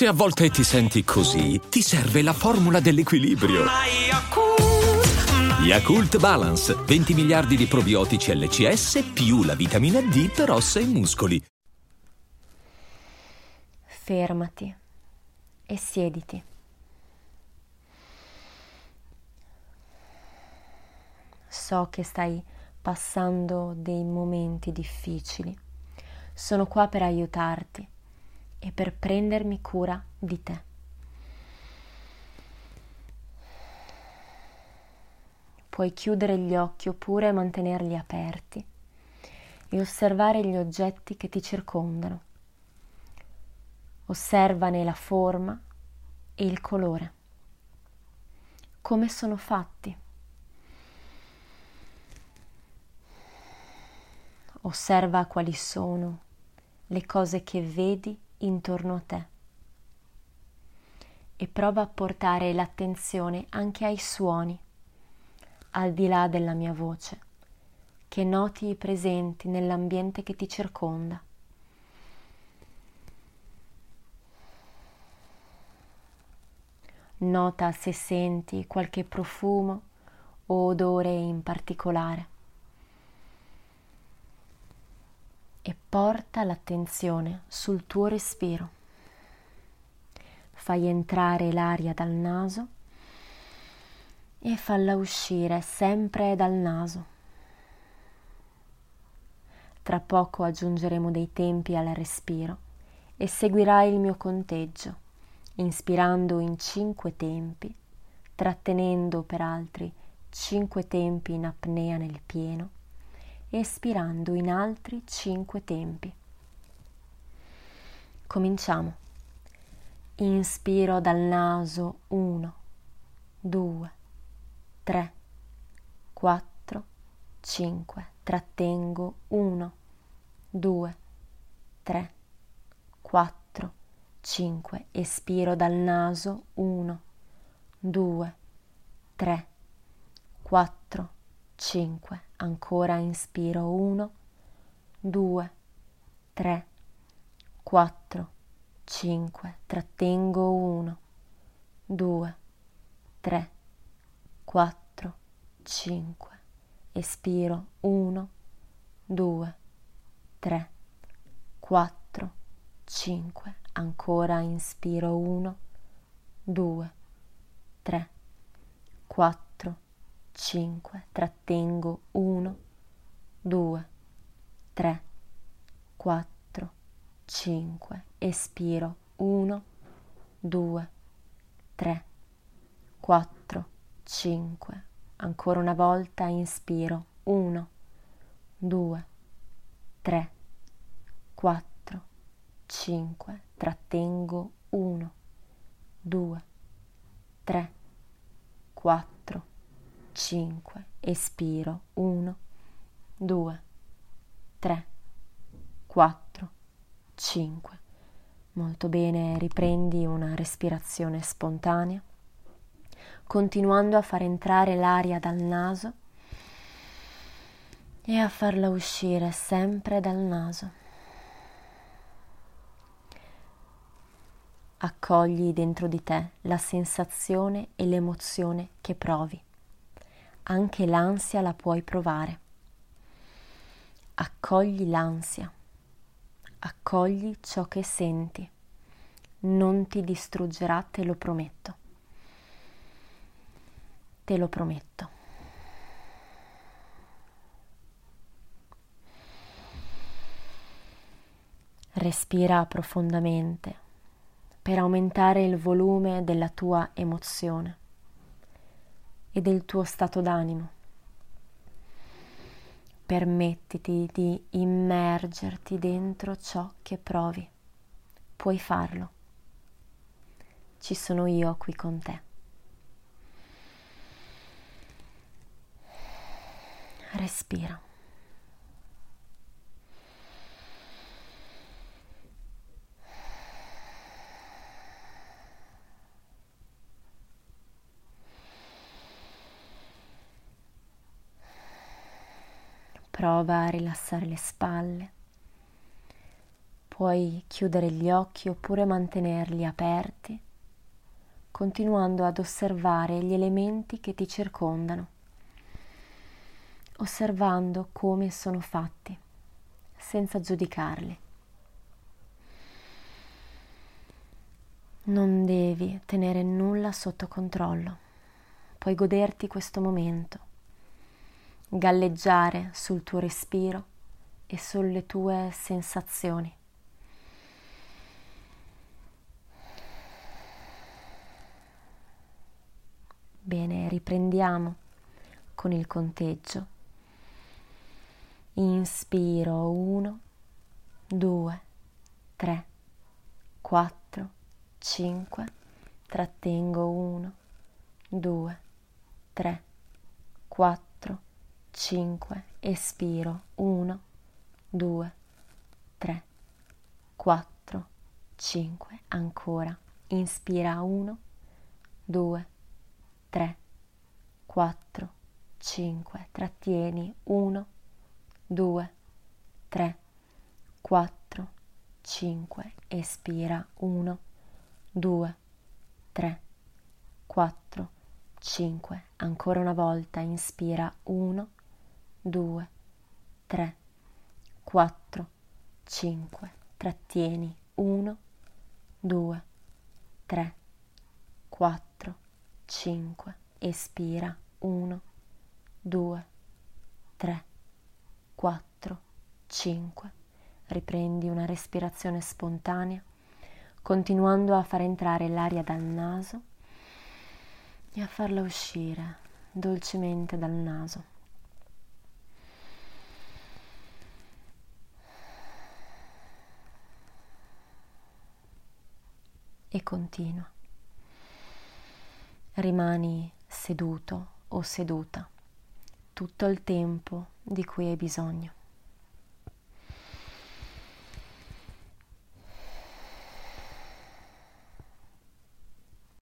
Se a volte ti senti così, ti serve la formula dell'equilibrio. Yakult Balance, 20 miliardi di probiotici LCS più la vitamina D per ossa e muscoli. Fermati e siediti. So che stai passando dei momenti difficili. Sono qua per aiutarti e per prendermi cura di te. Puoi chiudere gli occhi oppure mantenerli aperti e osservare gli oggetti che ti circondano. Osservane la forma e il colore. Come sono fatti. Osserva quali sono le cose che vedi intorno a te e prova a portare l'attenzione anche ai suoni, al di là della mia voce, che noti presenti nell'ambiente che ti circonda. Nota se senti qualche profumo o odore in particolare. E porta l'attenzione sul tuo respiro. Fai entrare l'aria dal naso e falla uscire sempre dal naso. Tra poco aggiungeremo dei tempi al respiro e seguirai il mio conteggio, inspirando in cinque tempi, trattenendo per altri cinque tempi in apnea nel pieno espirando in altri cinque tempi. Cominciamo. Inspiro dal naso 1, 2, 3, 4, 5. Trattengo 1, 2, 3, 4, 5. Espiro dal naso 1, 2, 3, 4, 5 ancora inspiro. 1, 2, 3, 4, 5, trattengo. 1, 2, 3, 4, 5, espiro. 1, 2, 3, 4, 5, ancora inspiro. 1, 2, 3, 4, 5, trattengo 1, 2, 3, 4, 5, espiro 1, 2, 3, 4, 5, ancora una volta inspiro 1, 2, 3, 4, 5, trattengo 1, 2, 3, 4, 5, espiro 1, 2, 3, 4, 5. Molto bene, riprendi una respirazione spontanea, continuando a far entrare l'aria dal naso e a farla uscire sempre dal naso. Accogli dentro di te la sensazione e l'emozione che provi anche l'ansia la puoi provare. Accogli l'ansia, accogli ciò che senti, non ti distruggerà, te lo prometto. Te lo prometto. Respira profondamente per aumentare il volume della tua emozione e del tuo stato d'animo. Permettiti di immergerti dentro ciò che provi. Puoi farlo. Ci sono io qui con te. Respira. Prova a rilassare le spalle. Puoi chiudere gli occhi oppure mantenerli aperti, continuando ad osservare gli elementi che ti circondano, osservando come sono fatti, senza giudicarli. Non devi tenere nulla sotto controllo, puoi goderti questo momento, galleggiare sul tuo respiro e sulle tue sensazioni. Bene, riprendiamo con il conteggio. Inspiro 1, 2, 3, 4, 5, trattengo 1, 2, 3, 4, 5, espiro 1, 2, 3, 4, 5, ancora, inspira 1, 2, 3, 4, 5, trattieni 1, 2, 3, 4, 5, espira 1, 2, 3, 4, 5. Ancora una volta inspira 1, 2, 3, 4, 5. Trattieni 1, 2, 3, 4, 5. Espira 1, 2, 3, 4, 5. Riprendi una respirazione spontanea continuando a far entrare l'aria dal naso e a farla uscire dolcemente dal naso. E continua. Rimani seduto o seduta tutto il tempo di cui hai bisogno.